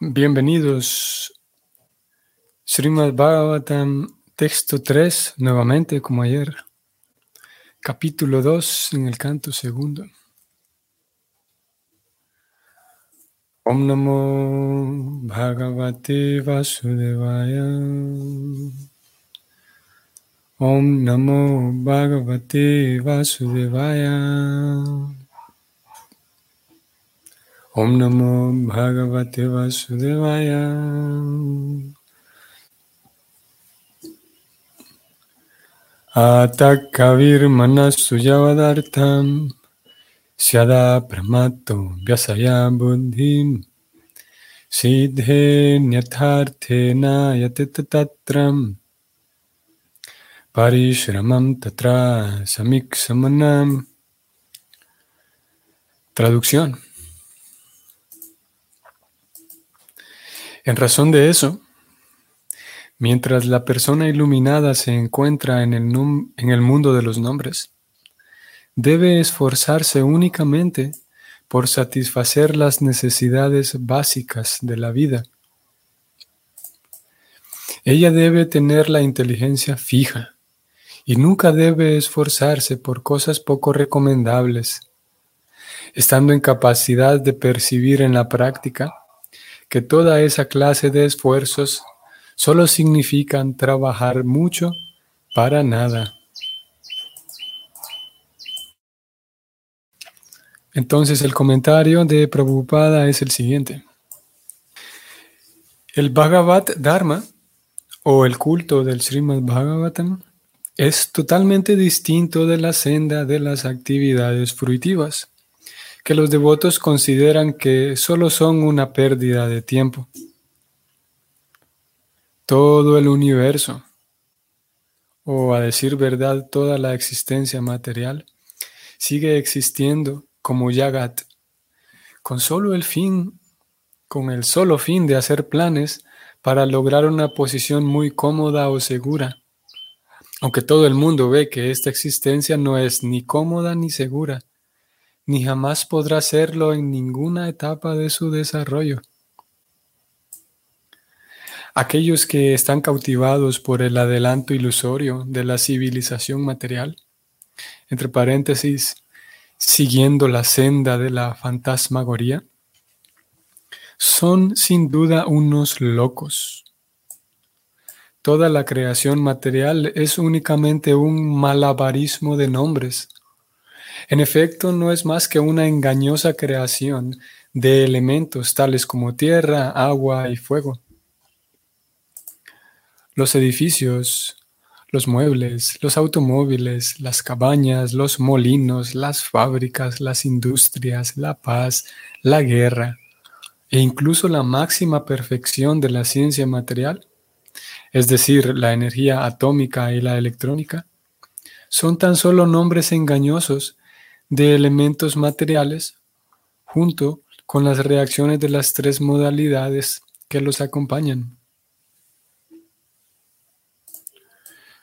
Bienvenidos. Srimad Bhagavatam, texto 3, nuevamente como ayer. Capítulo 2 en el canto segundo. Om Namo Bhagavate Vasudevaya. Om Namo Bhagavate Vasudevaya. Om Namo Bhagavate Vasudevaya. Atakavir manasuyavadartam Syada pramato vyasaya buddhim Siddhe nyatharthena yatitatatram Parishramam tatra samiksamanam Traducción En razón de eso, mientras la persona iluminada se encuentra en el, en el mundo de los nombres, debe esforzarse únicamente por satisfacer las necesidades básicas de la vida. Ella debe tener la inteligencia fija y nunca debe esforzarse por cosas poco recomendables, estando en capacidad de percibir en la práctica que toda esa clase de esfuerzos solo significan trabajar mucho para nada. Entonces el comentario de Prabhupada es el siguiente. El Bhagavad Dharma o el culto del Srimad Bhagavatam es totalmente distinto de la senda de las actividades fruitivas que los devotos consideran que solo son una pérdida de tiempo. Todo el universo, o a decir verdad, toda la existencia material, sigue existiendo como Yagat, con solo el fin, con el solo fin de hacer planes para lograr una posición muy cómoda o segura. Aunque todo el mundo ve que esta existencia no es ni cómoda ni segura, ni jamás podrá serlo en ninguna etapa de su desarrollo. Aquellos que están cautivados por el adelanto ilusorio de la civilización material, entre paréntesis, siguiendo la senda de la fantasmagoría, son sin duda unos locos. Toda la creación material es únicamente un malabarismo de nombres en efecto, no es más que una engañosa creación de elementos tales como tierra, agua y fuego. Los edificios, los muebles, los automóviles, las cabañas, los molinos, las fábricas, las industrias, la paz, la guerra e incluso la máxima perfección de la ciencia material, es decir, la energía atómica y la electrónica, son tan solo nombres engañosos de elementos materiales junto con las reacciones de las tres modalidades que los acompañan.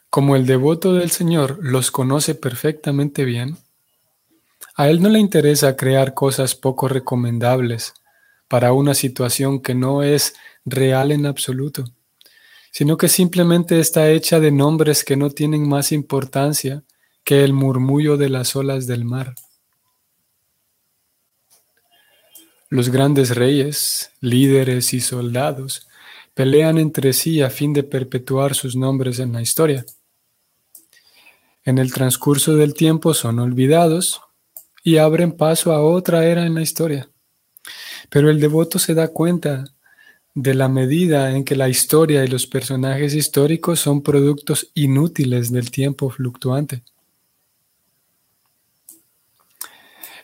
Como el devoto del Señor los conoce perfectamente bien, a él no le interesa crear cosas poco recomendables para una situación que no es real en absoluto, sino que simplemente está hecha de nombres que no tienen más importancia que el murmullo de las olas del mar. Los grandes reyes, líderes y soldados pelean entre sí a fin de perpetuar sus nombres en la historia. En el transcurso del tiempo son olvidados y abren paso a otra era en la historia. Pero el devoto se da cuenta de la medida en que la historia y los personajes históricos son productos inútiles del tiempo fluctuante.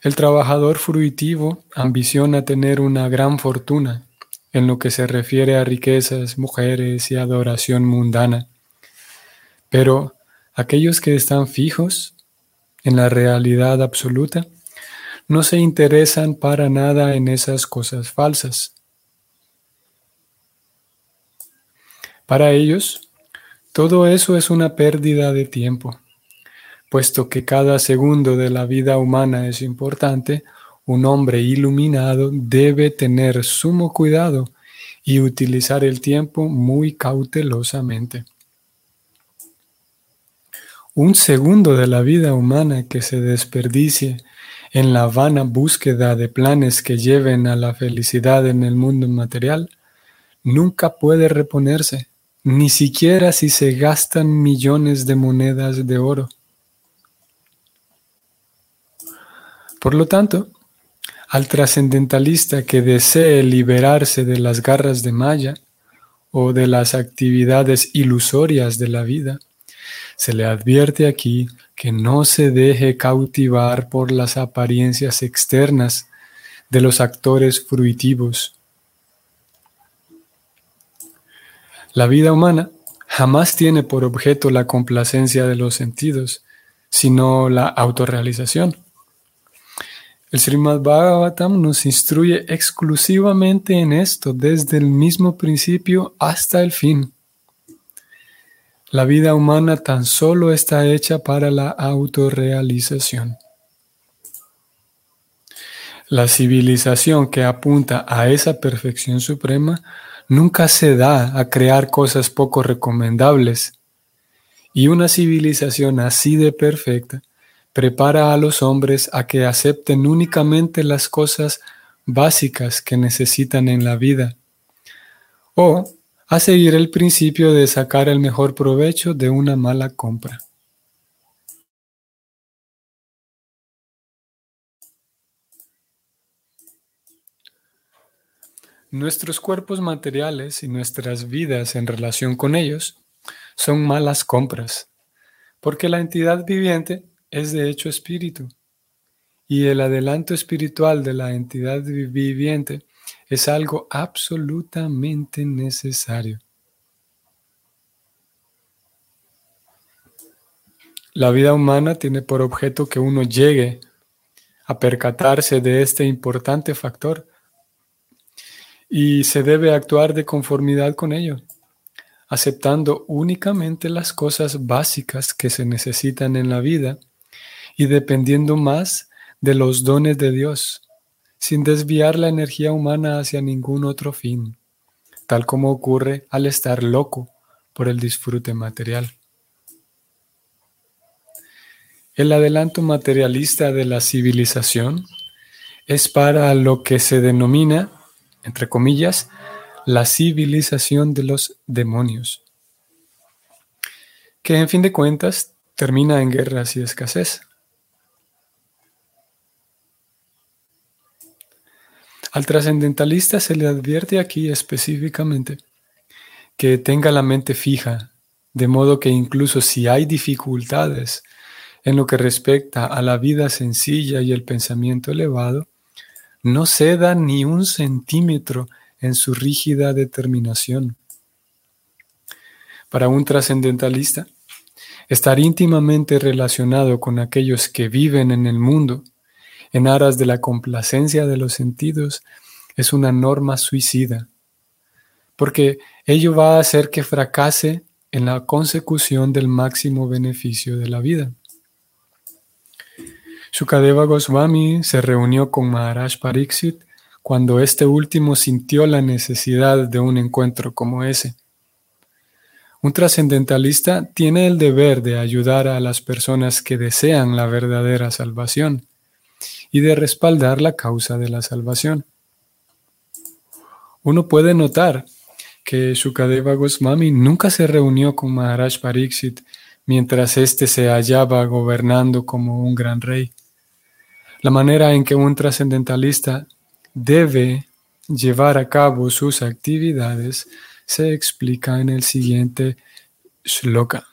El trabajador fruitivo ambiciona tener una gran fortuna en lo que se refiere a riquezas, mujeres y adoración mundana. Pero aquellos que están fijos en la realidad absoluta no se interesan para nada en esas cosas falsas. Para ellos, todo eso es una pérdida de tiempo. Puesto que cada segundo de la vida humana es importante, un hombre iluminado debe tener sumo cuidado y utilizar el tiempo muy cautelosamente. Un segundo de la vida humana que se desperdicie en la vana búsqueda de planes que lleven a la felicidad en el mundo material nunca puede reponerse, ni siquiera si se gastan millones de monedas de oro. Por lo tanto, al trascendentalista que desee liberarse de las garras de Maya o de las actividades ilusorias de la vida, se le advierte aquí que no se deje cautivar por las apariencias externas de los actores fruitivos. La vida humana jamás tiene por objeto la complacencia de los sentidos, sino la autorrealización. El Srimad Bhagavatam nos instruye exclusivamente en esto desde el mismo principio hasta el fin. La vida humana tan solo está hecha para la autorrealización. La civilización que apunta a esa perfección suprema nunca se da a crear cosas poco recomendables. Y una civilización así de perfecta prepara a los hombres a que acepten únicamente las cosas básicas que necesitan en la vida, o a seguir el principio de sacar el mejor provecho de una mala compra. Nuestros cuerpos materiales y nuestras vidas en relación con ellos son malas compras, porque la entidad viviente es de hecho espíritu. Y el adelanto espiritual de la entidad viviente es algo absolutamente necesario. La vida humana tiene por objeto que uno llegue a percatarse de este importante factor y se debe actuar de conformidad con ello, aceptando únicamente las cosas básicas que se necesitan en la vida y dependiendo más de los dones de Dios, sin desviar la energía humana hacia ningún otro fin, tal como ocurre al estar loco por el disfrute material. El adelanto materialista de la civilización es para lo que se denomina, entre comillas, la civilización de los demonios, que en fin de cuentas termina en guerras y escasez. Al trascendentalista se le advierte aquí específicamente que tenga la mente fija, de modo que incluso si hay dificultades en lo que respecta a la vida sencilla y el pensamiento elevado, no ceda ni un centímetro en su rígida determinación. Para un trascendentalista, estar íntimamente relacionado con aquellos que viven en el mundo en aras de la complacencia de los sentidos es una norma suicida, porque ello va a hacer que fracase en la consecución del máximo beneficio de la vida. Shukadeva Goswami se reunió con Maharaj Pariksit cuando este último sintió la necesidad de un encuentro como ese. Un trascendentalista tiene el deber de ayudar a las personas que desean la verdadera salvación y de respaldar la causa de la salvación. Uno puede notar que Shukadeva Goswami nunca se reunió con Maharaj Pariksit mientras éste se hallaba gobernando como un gran rey. La manera en que un trascendentalista debe llevar a cabo sus actividades se explica en el siguiente shloka,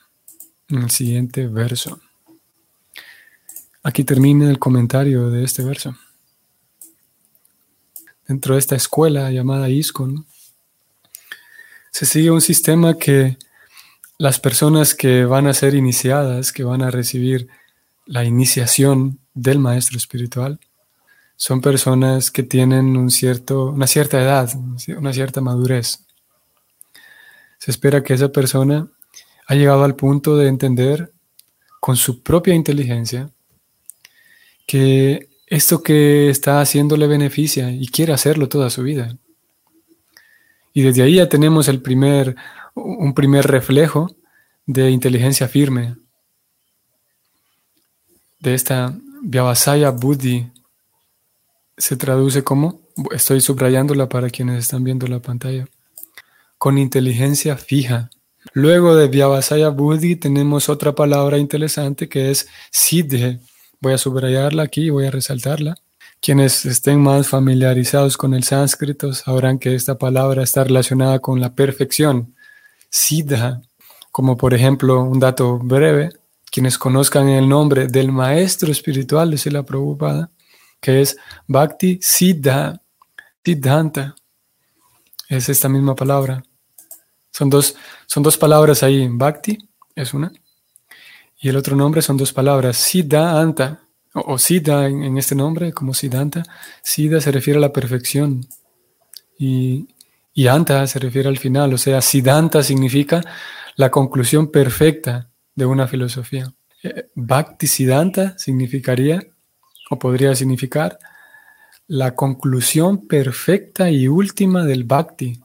en el siguiente verso. Aquí termina el comentario de este verso. Dentro de esta escuela llamada ISKCON, se sigue un sistema que las personas que van a ser iniciadas, que van a recibir la iniciación del maestro espiritual, son personas que tienen un cierto, una cierta edad, una cierta madurez. Se espera que esa persona ha llegado al punto de entender con su propia inteligencia que esto que está haciendo le beneficia y quiere hacerlo toda su vida. Y desde ahí ya tenemos el primer, un primer reflejo de inteligencia firme, de esta Vyavasaya Buddhi. Se traduce como, estoy subrayándola para quienes están viendo la pantalla, con inteligencia fija. Luego de Vyavasaya Buddhi tenemos otra palabra interesante que es Siddhe. Voy a subrayarla aquí voy a resaltarla. Quienes estén más familiarizados con el sánscrito sabrán que esta palabra está relacionada con la perfección, Siddha, como por ejemplo un dato breve, quienes conozcan el nombre del maestro espiritual de Sila Prabhupada, que es Bhakti Siddha, Siddhanta, es esta misma palabra. Son dos, son dos palabras ahí, Bhakti es una, y el otro nombre son dos palabras, Siddhanta o, Siddha en, este nombre, como Siddhanta, Siddha se refiere a la perfección y, y Anta se refiere al final, o sea, Siddhanta significa la conclusión perfecta de una filosofía. Eh, Bhakti Siddhanta significaría, o podría significar, la conclusión perfecta y última del Bhakti.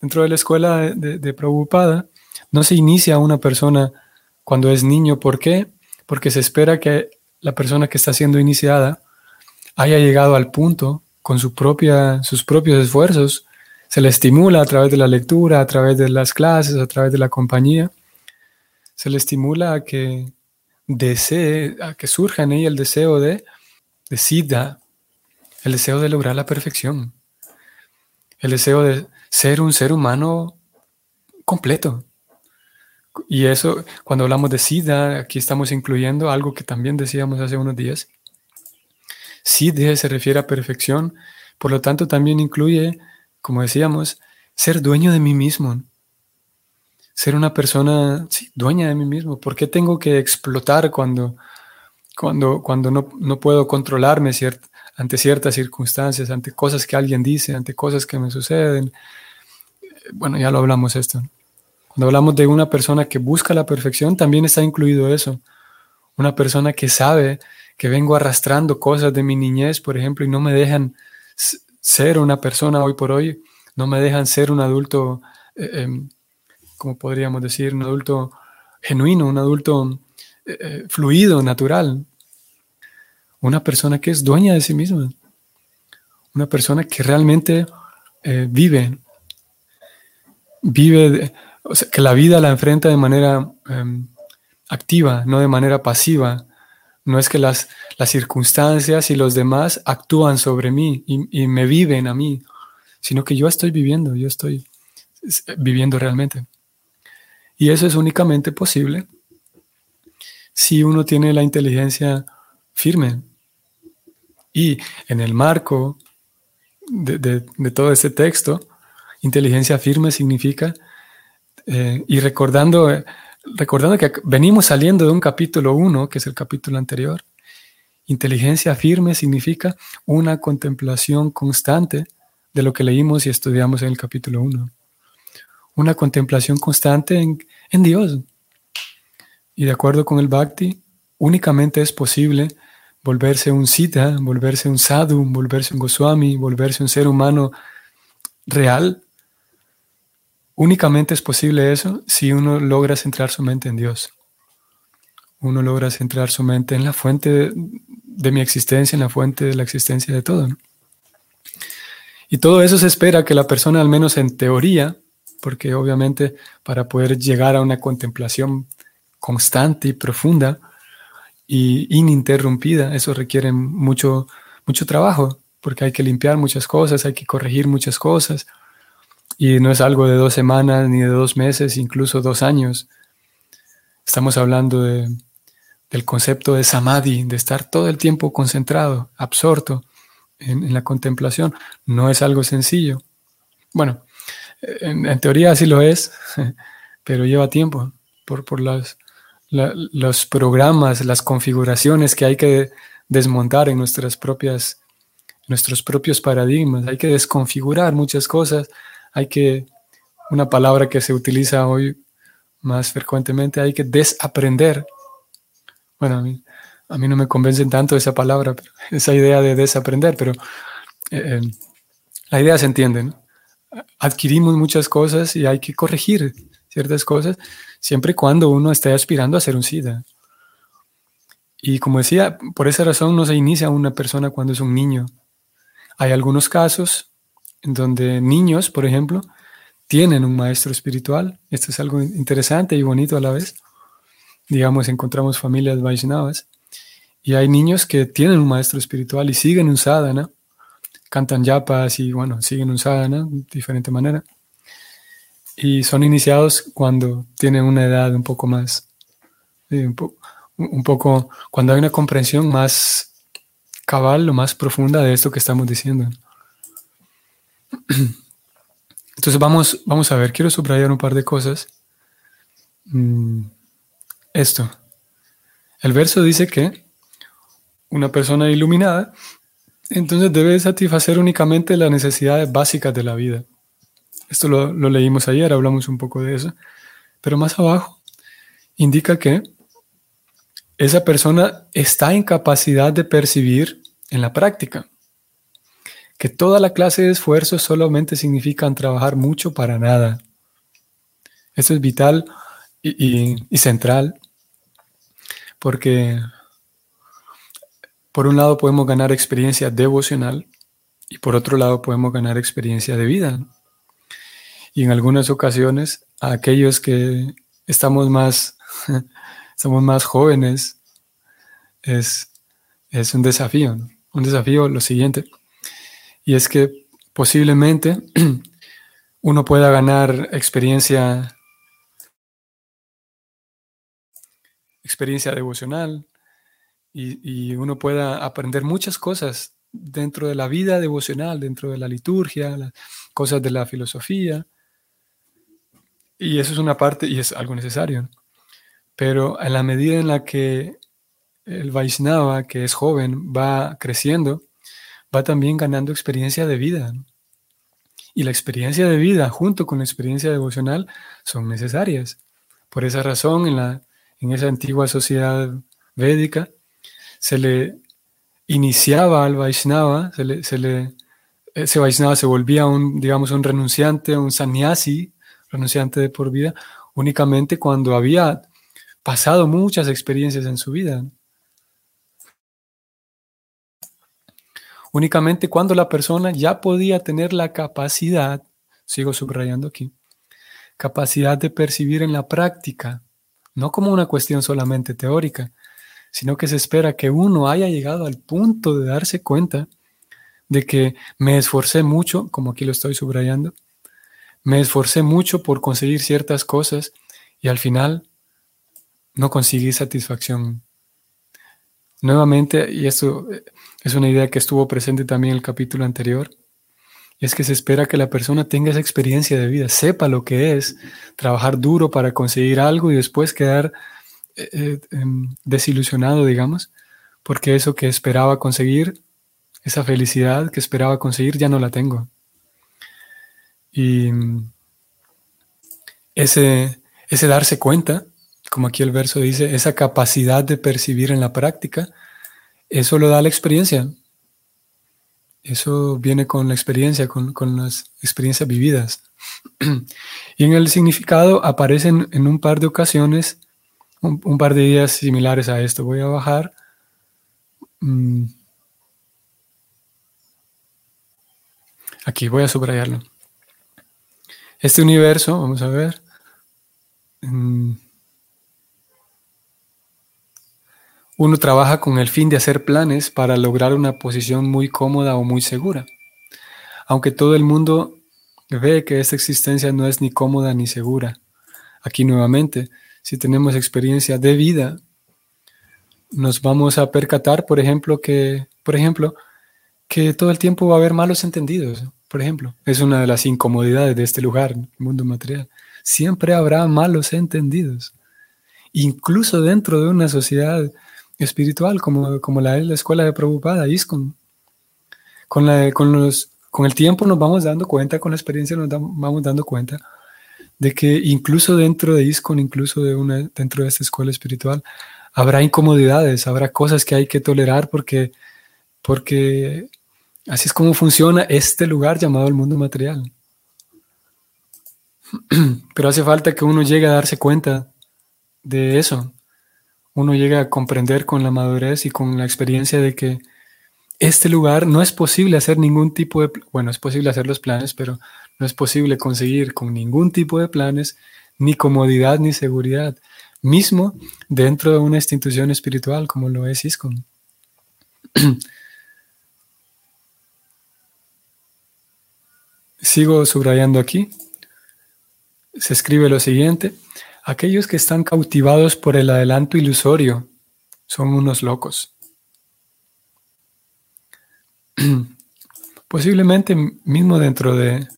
Dentro de la escuela de, de, de Prabhupada, no se inicia una persona cuando es niño. ¿Por qué? porque se espera que la persona que está siendo iniciada haya llegado al punto con sus propios esfuerzos, se le estimula a través de la lectura, a través de las clases, a través de la compañía, se le estimula a que desee, a que surja en ella el deseo de, de sida, el deseo de lograr la perfección, el deseo de ser un ser humano completo, y eso, cuando hablamos de SIDA, aquí estamos incluyendo algo que también decíamos hace unos días. SIDA se refiere a perfección, por lo tanto también incluye, como decíamos, ser dueño de mí mismo. Ser una persona dueña de mí mismo. ¿Por qué tengo que explotar cuando, cuando, cuando no, no puedo controlarme ante ciertas circunstancias, ante cosas que alguien dice, ante cosas que me suceden? Bueno, ya lo hablamos esto. Cuando hablamos de una persona que busca la perfección, también está incluido eso. Una persona que sabe que vengo arrastrando cosas de mi niñez, por ejemplo, y no me dejan ser una persona hoy por hoy, no me dejan ser un adulto, eh, em, como podríamos decir, un adulto genuino, un adulto eh, eh, fluido, natural. Una persona que es dueña de sí misma. Una persona que realmente vive, vive que la vida la enfrenta de manera em, activa, no de manera pasiva. No es que las, las circunstancias y los demás actúan sobre mí y, me viven a mí, sino que yo estoy viviendo, yo estoy viviendo realmente. Y eso es únicamente posible si uno tiene la inteligencia firme. Y en el marco de, de todo este texto, inteligencia firme significa eh, y recordando, eh, recordando que venimos saliendo de un capítulo 1, que es el capítulo anterior, inteligencia firme significa una contemplación constante de lo que leímos y estudiamos en el capítulo 1. Una contemplación constante en, en Dios. Y de acuerdo con el Bhakti, únicamente es posible volverse un Sita, volverse un Sadhu, volverse un Goswami, volverse un ser humano real Únicamente es posible eso si uno logra centrar su mente en Dios. Uno logra centrar su mente en la fuente de, mi existencia, en la fuente de la existencia de todo. Y todo eso se espera que la persona, al menos en teoría, porque obviamente para poder llegar a una contemplación constante y profunda y ininterrumpida, eso requiere mucho, mucho trabajo, porque hay que limpiar muchas cosas, hay que corregir muchas cosas, y no es algo de dos semanas, ni de dos meses, incluso dos años. Estamos hablando de, del concepto de samadhi, de estar todo el tiempo concentrado, absorto en, la contemplación. No es algo sencillo. Bueno, en, teoría así lo es, pero lleva tiempo por, por las, los programas, las configuraciones que hay que desmontar en nuestras propias, nuestros propios paradigmas. Hay que desconfigurar muchas cosas hay que, una palabra que se utiliza hoy más frecuentemente, hay que desaprender. Bueno, a mí, a mí no me convence tanto esa palabra, esa idea de desaprender, pero eh, eh, la idea se entiende. adquirimos muchas cosas y hay que corregir ciertas cosas, siempre y cuando uno esté aspirando a ser un SIDA. Y como decía, por esa razón no se inicia una persona cuando es un niño. Hay algunos casos donde niños, por ejemplo, tienen un maestro espiritual. Esto es algo interesante y bonito a la vez. Digamos, encontramos familias Vaishnavas y hay niños que tienen un maestro espiritual y siguen un sadhana, cantan yapas y bueno, siguen un sadhana de diferente manera. Y son iniciados cuando tienen una edad un poco más, un, un poco, cuando hay una comprensión más cabal, lo más profunda de esto que estamos diciendo. Entonces vamos, vamos a ver, quiero subrayar un par de cosas. Mm, esto. El verso dice que una persona iluminada entonces debe satisfacer únicamente las necesidades básicas de la vida. Esto lo, lo leímos ayer, hablamos un poco de eso. Pero más abajo indica que esa persona está en capacidad de percibir en la práctica que toda la clase de esfuerzos solamente significan trabajar mucho para nada. Esto es vital y, central porque por un lado podemos ganar experiencia devocional y por otro lado podemos ganar experiencia de vida. Y en algunas ocasiones a aquellos que estamos más, más jóvenes es, es un desafío. Un desafío lo siguiente y es que posiblemente uno pueda ganar experiencia, experiencia devocional y, uno pueda aprender muchas cosas dentro de la vida devocional, dentro de la liturgia, las cosas de la filosofía. Y eso es una parte y es algo necesario. Pero en la medida en la que el Vaisnava, que es joven, va creciendo, va también ganando experiencia de vida. Y la experiencia de vida junto con la experiencia devocional son necesarias. Por esa razón, en, la, en esa antigua sociedad védica, se le iniciaba al Vaishnava, se le, se le, ese Vaishnava se volvía un, digamos, un renunciante, un sannyasi, renunciante de por vida, únicamente cuando había pasado muchas experiencias en su vida. Únicamente cuando la persona ya podía tener la capacidad, sigo subrayando aquí, capacidad de percibir en la práctica, no como una cuestión solamente teórica, sino que se espera que uno haya llegado al punto de darse cuenta de que me esforcé mucho, como aquí lo estoy subrayando, me esforcé mucho por conseguir ciertas cosas y al final no conseguí satisfacción. Nuevamente, y esto es una idea que estuvo presente también en el capítulo anterior. Es que se espera que la persona tenga esa experiencia de vida, sepa lo que es trabajar duro para conseguir algo y después quedar eh, eh, em, desilusionado, digamos, porque eso que esperaba conseguir, esa felicidad que esperaba conseguir, ya no la tengo. Y ese, ese darse cuenta, como aquí el verso dice, esa capacidad de percibir en la práctica, eso lo da la experiencia. Eso viene con la experiencia, con, las experiencias vividas. y en el significado aparecen en un par de ocasiones un, par de ideas similares a esto. Voy a bajar. Mm. Aquí voy a subrayarlo. Este universo, vamos a ver. Mm. Uno trabaja con el fin de hacer planes para lograr una posición muy cómoda o muy segura. Aunque todo el mundo ve que esta existencia no es ni cómoda ni segura. Aquí nuevamente, si tenemos experiencia de vida, nos vamos a percatar, por ejemplo, que, por ejemplo, que todo el tiempo va a haber malos entendidos. Por ejemplo, es una de las incomodidades de este lugar, el mundo material. Siempre habrá malos entendidos. Incluso dentro de una sociedad espiritual, como, como la, la escuela de Prabhupada, ISKCON. Con, la, con, los, con el tiempo nos vamos dando cuenta, con la experiencia nos vamos dando cuenta de que incluso dentro de ISKCON, incluso de una, dentro de esta escuela espiritual, habrá incomodidades, habrá cosas que hay que tolerar porque, porque así es como funciona este lugar llamado el mundo material. Pero hace falta que uno llegue a darse cuenta de eso. Uno llegue a comprender con la madurez y con la experiencia de que este lugar no es posible hacer ningún tipo de, bueno, es posible hacer los planes, pero no es posible conseguir con ningún tipo de planes ni comodidad ni seguridad, mismo dentro de una institución espiritual como lo es ISKCON. Sigo subrayando aquí. Se escribe lo siguiente. Aquellos que están cautivados por el adelanto ilusorio son unos locos. Posiblemente mismo dentro de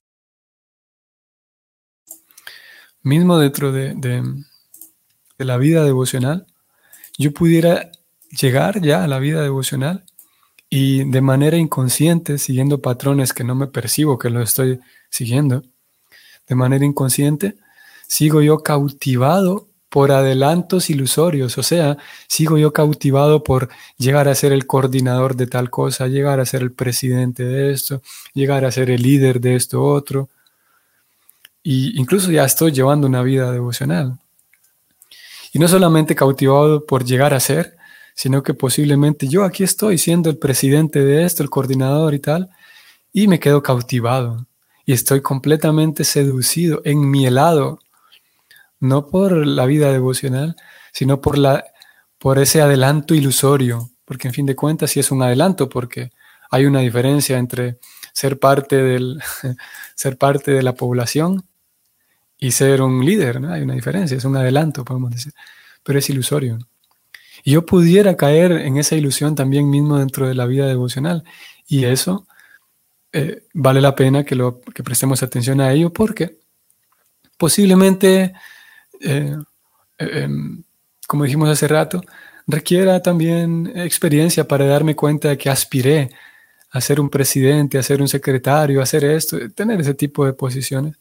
mismo dentro de, de, la vida devocional, yo pudiera llegar ya a la vida devocional y de manera inconsciente, siguiendo patrones que no me percibo que lo estoy siguiendo, de manera inconsciente, sigo yo cautivado por adelantos ilusorios, o sea, sigo yo cautivado por llegar a ser el coordinador de tal cosa, llegar a ser el presidente de esto, llegar a ser el líder de esto otro, y incluso ya estoy llevando una vida devocional. Y no solamente cautivado por llegar a ser, sino que posiblemente yo aquí estoy siendo el presidente de esto, el coordinador y tal, y me quedo cautivado y estoy completamente seducido, en mi helado, no por la vida devocional, sino por, la, por ese adelanto ilusorio, porque en fin de cuentas sí es un adelanto, porque hay una diferencia entre ser parte, del, ser parte de la población y ser un líder, ¿no? Hay una diferencia, es un adelanto, podemos decir, pero es ilusorio. Y yo pudiera caer en esa ilusión también mismo dentro de la vida devocional. Y eso eh, vale la pena que, lo, que prestemos atención a ello porque posiblemente, eh, em, como dijimos hace rato, requiera también experiencia para darme cuenta de que aspiré a ser un presidente, a ser un secretario, a hacer esto, tener ese tipo de posiciones.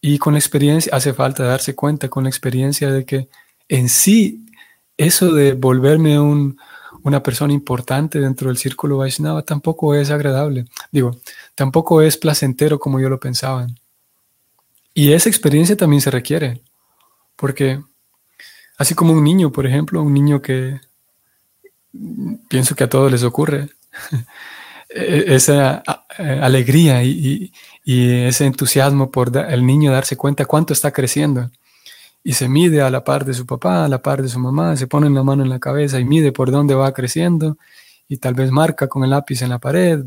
Y con la experiencia, hace falta darse cuenta con la experiencia de que en sí eso de volverme una persona importante dentro del círculo Vaishnava tampoco es agradable. Digo, tampoco es placentero como yo lo pensaba. Y esa experiencia también se requiere, porque así como un niño, por ejemplo, un niño que pienso que a todos les ocurre, e-, esa alegría y, ese entusiasmo por el niño darse cuenta cuánto está creciendo y se mide a la par de su papá, a la par de su mamá, se pone la mano en la cabeza y mide por dónde va creciendo y tal vez marca con el lápiz en la pared.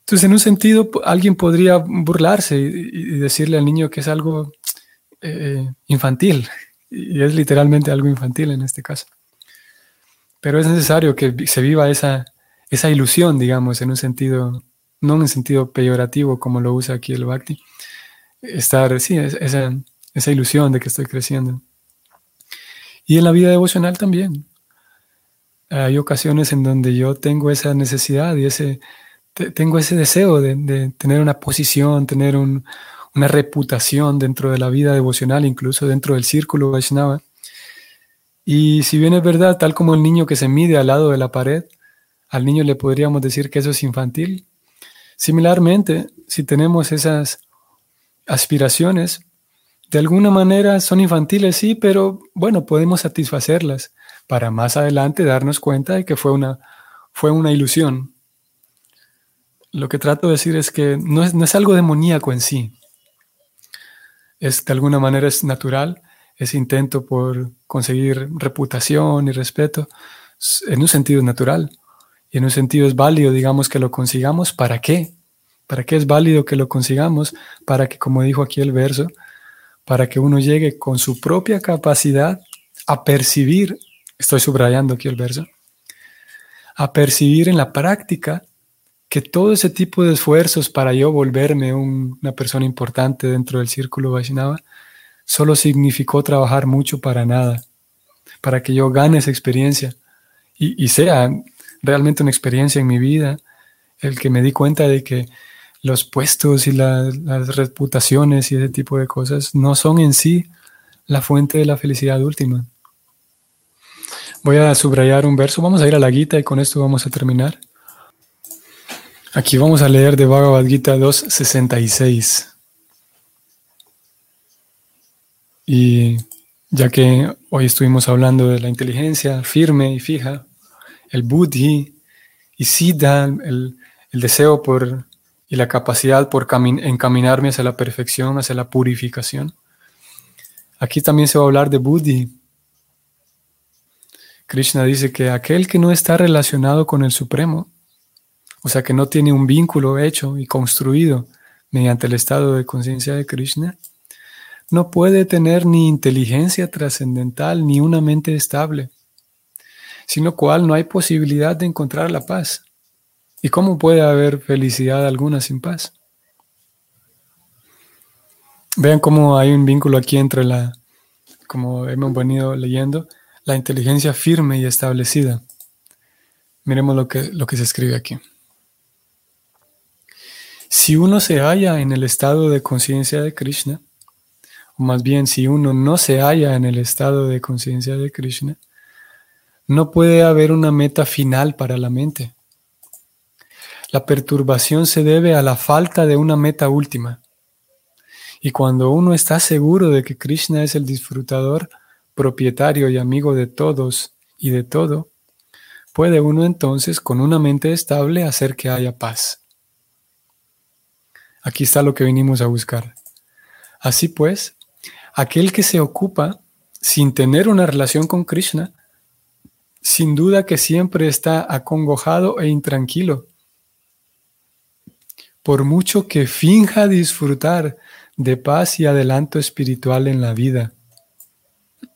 Entonces, en un sentido, alguien podría burlarse y, decirle al niño que es algo eh, infantil, y es literalmente algo infantil en este caso. Pero es necesario que se viva esa, esa ilusión, digamos, en un sentido, no en un sentido peyorativo como lo usa aquí el Bhakti, estar, sí, esa, esa ilusión de que estoy creciendo. Y en la vida devocional también. Hay ocasiones en donde yo tengo esa necesidad y ese, tengo ese deseo de, tener una posición, tener una reputación dentro de la vida devocional, incluso dentro del círculo Vaishnava. Y si bien es verdad, tal como el niño que se mide al lado de la pared, al niño le podríamos decir que eso es infantil. Similarmente, si tenemos esas aspiraciones, de alguna manera son infantiles, sí, pero bueno, podemos satisfacerlas para más adelante darnos cuenta de que fue una, fue una ilusión. Lo que trato de decir es que no es, no es algo demoníaco en sí. Es, de alguna manera es natural, ese intento por conseguir reputación y respeto, en un sentido natural. Y en un sentido es válido, digamos, que lo consigamos. ¿Para qué? ¿Para qué es válido que lo consigamos? Para que, como dijo aquí el verso, para que uno llegue con su propia capacidad a percibir, estoy subrayando aquí el verso, a percibir en la práctica que todo ese tipo de esfuerzos para yo volverme una persona importante dentro del círculo Vaishnava solo significó trabajar mucho para nada, para que yo gane esa experiencia y, sea realmente una experiencia en mi vida, el que me di cuenta de que los puestos y las reputaciones y ese tipo de cosas no son en sí la fuente de la felicidad última. Voy a subrayar un verso, vamos a ir a la Gita y con esto vamos a terminar. Aquí vamos a leer de Bhagavad Gita 2.66. Y ya que hoy estuvimos hablando de la inteligencia firme y fija, el buddhi y siddha, el, el deseo por y la capacidad por encaminarme hacia la perfección, hacia la purificación. Aquí también se va a hablar de buddhi. Krishna dice que aquel que no está relacionado con el Supremo, o sea, que no tiene un vínculo hecho y construido mediante el estado de conciencia de Krishna, no puede tener ni inteligencia trascendental ni una mente estable, sin lo cual no hay posibilidad de encontrar la paz. ¿Y cómo puede haber felicidad alguna sin paz? Vean cómo hay un vínculo aquí entre la, como hemos venido leyendo, la inteligencia firme y establecida. Miremos lo que, lo que se escribe aquí. Si uno se halla en el estado de conciencia de Krishna, o más bien si uno no se halla en el estado de conciencia de Krishna, no puede haber una meta final para la mente. La perturbación se debe a la falta de una meta última. Y cuando uno está seguro de que Krishna es el disfrutador, propietario y amigo de todos y de todo, puede uno entonces con una mente estable hacer que haya paz. Aquí está lo que venimos a buscar. Así pues, aquel que se ocupa sin tener una relación con Krishna, sin duda que siempre está acongojado e intranquilo por mucho que finja disfrutar de paz y adelanto espiritual en la vida.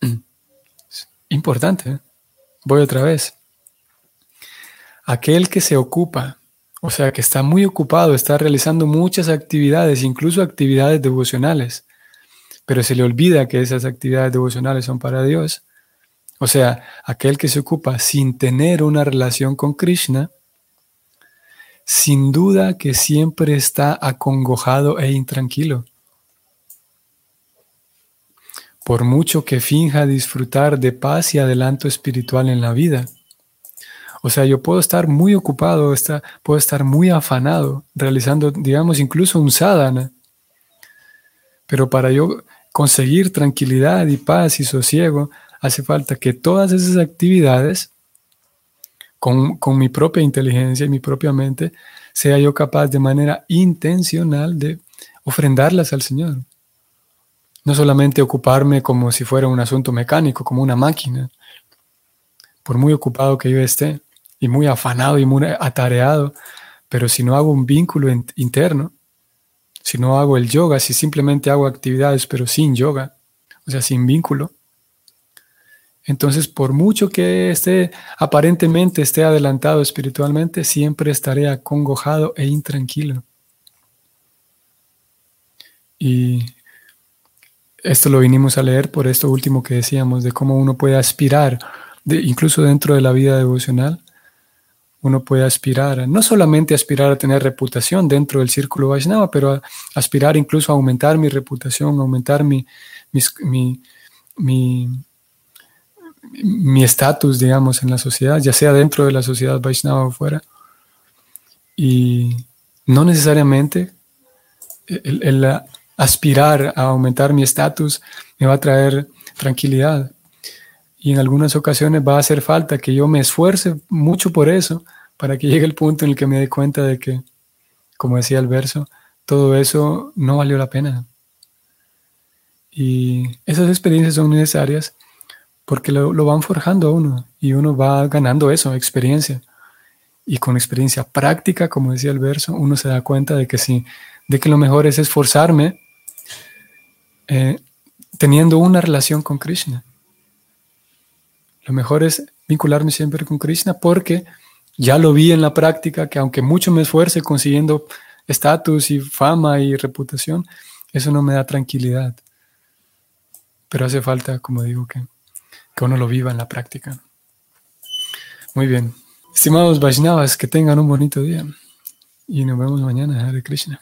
Importante. ¿eh? Voy otra vez. Aquel que se ocupa, o sea, que está muy ocupado, está realizando muchas actividades, incluso actividades devocionales, pero se le olvida que esas actividades devocionales son para Dios. O sea, aquel que se ocupa sin tener una relación con Krishna, sin duda que siempre está acongojado e intranquilo. Por mucho que finja disfrutar de paz y adelanto espiritual en la vida. O sea, yo puedo estar muy ocupado, puedo estar muy afanado, realizando, digamos, incluso un sadhana. Pero para yo conseguir tranquilidad y paz y sosiego, hace falta que todas esas actividades con, mi propia inteligencia y mi propia mente, sea yo capaz de manera intencional de ofrendarlas al Señor. No solamente ocuparme como si fuera un asunto mecánico, como una máquina. Por muy ocupado que yo esté, y muy afanado y muy atareado, pero si no hago un vínculo interno, si no hago el yoga, si simplemente hago actividades pero sin yoga, o sea, sin vínculo, entonces, por mucho que esté aparentemente esté adelantado espiritualmente, siempre estaré acongojado e intranquilo. Y esto lo vinimos a leer por esto último que decíamos, de cómo uno puede aspirar, incluso dentro de la vida devocional, uno puede aspirar, no solamente aspirar a tener reputación dentro del círculo Vaishnava, pero aspirar incluso a aumentar mi reputación, aumentar mi, mi, mi mi estatus, digamos, en la sociedad, ya sea dentro de la sociedad Vaishnava o fuera. Y no necesariamente el, aspirar a aumentar mi estatus me va a traer tranquilidad. Y en algunas ocasiones va a hacer falta que yo me esfuerce mucho por eso, para que llegue el punto en el que me dé cuenta de que, como decía el verso, todo eso no valió la pena. Y esas experiencias son necesarias porque lo, van forjando a uno y uno va ganando eso, experiencia. Y con experiencia práctica, como decía el verso, uno se da cuenta de que sí, de que lo mejor es esforzarme eh, teniendo una relación con Krishna. Lo mejor es vincularme siempre con Krishna porque ya lo vi en la práctica que aunque mucho me esfuerce consiguiendo estatus y fama y reputación, eso no me da tranquilidad. Pero hace falta, como digo, que que uno lo viva en la práctica. Muy bien. Estimados Vaishnavas, que tengan un bonito día y nos vemos mañana, Hare Krishna.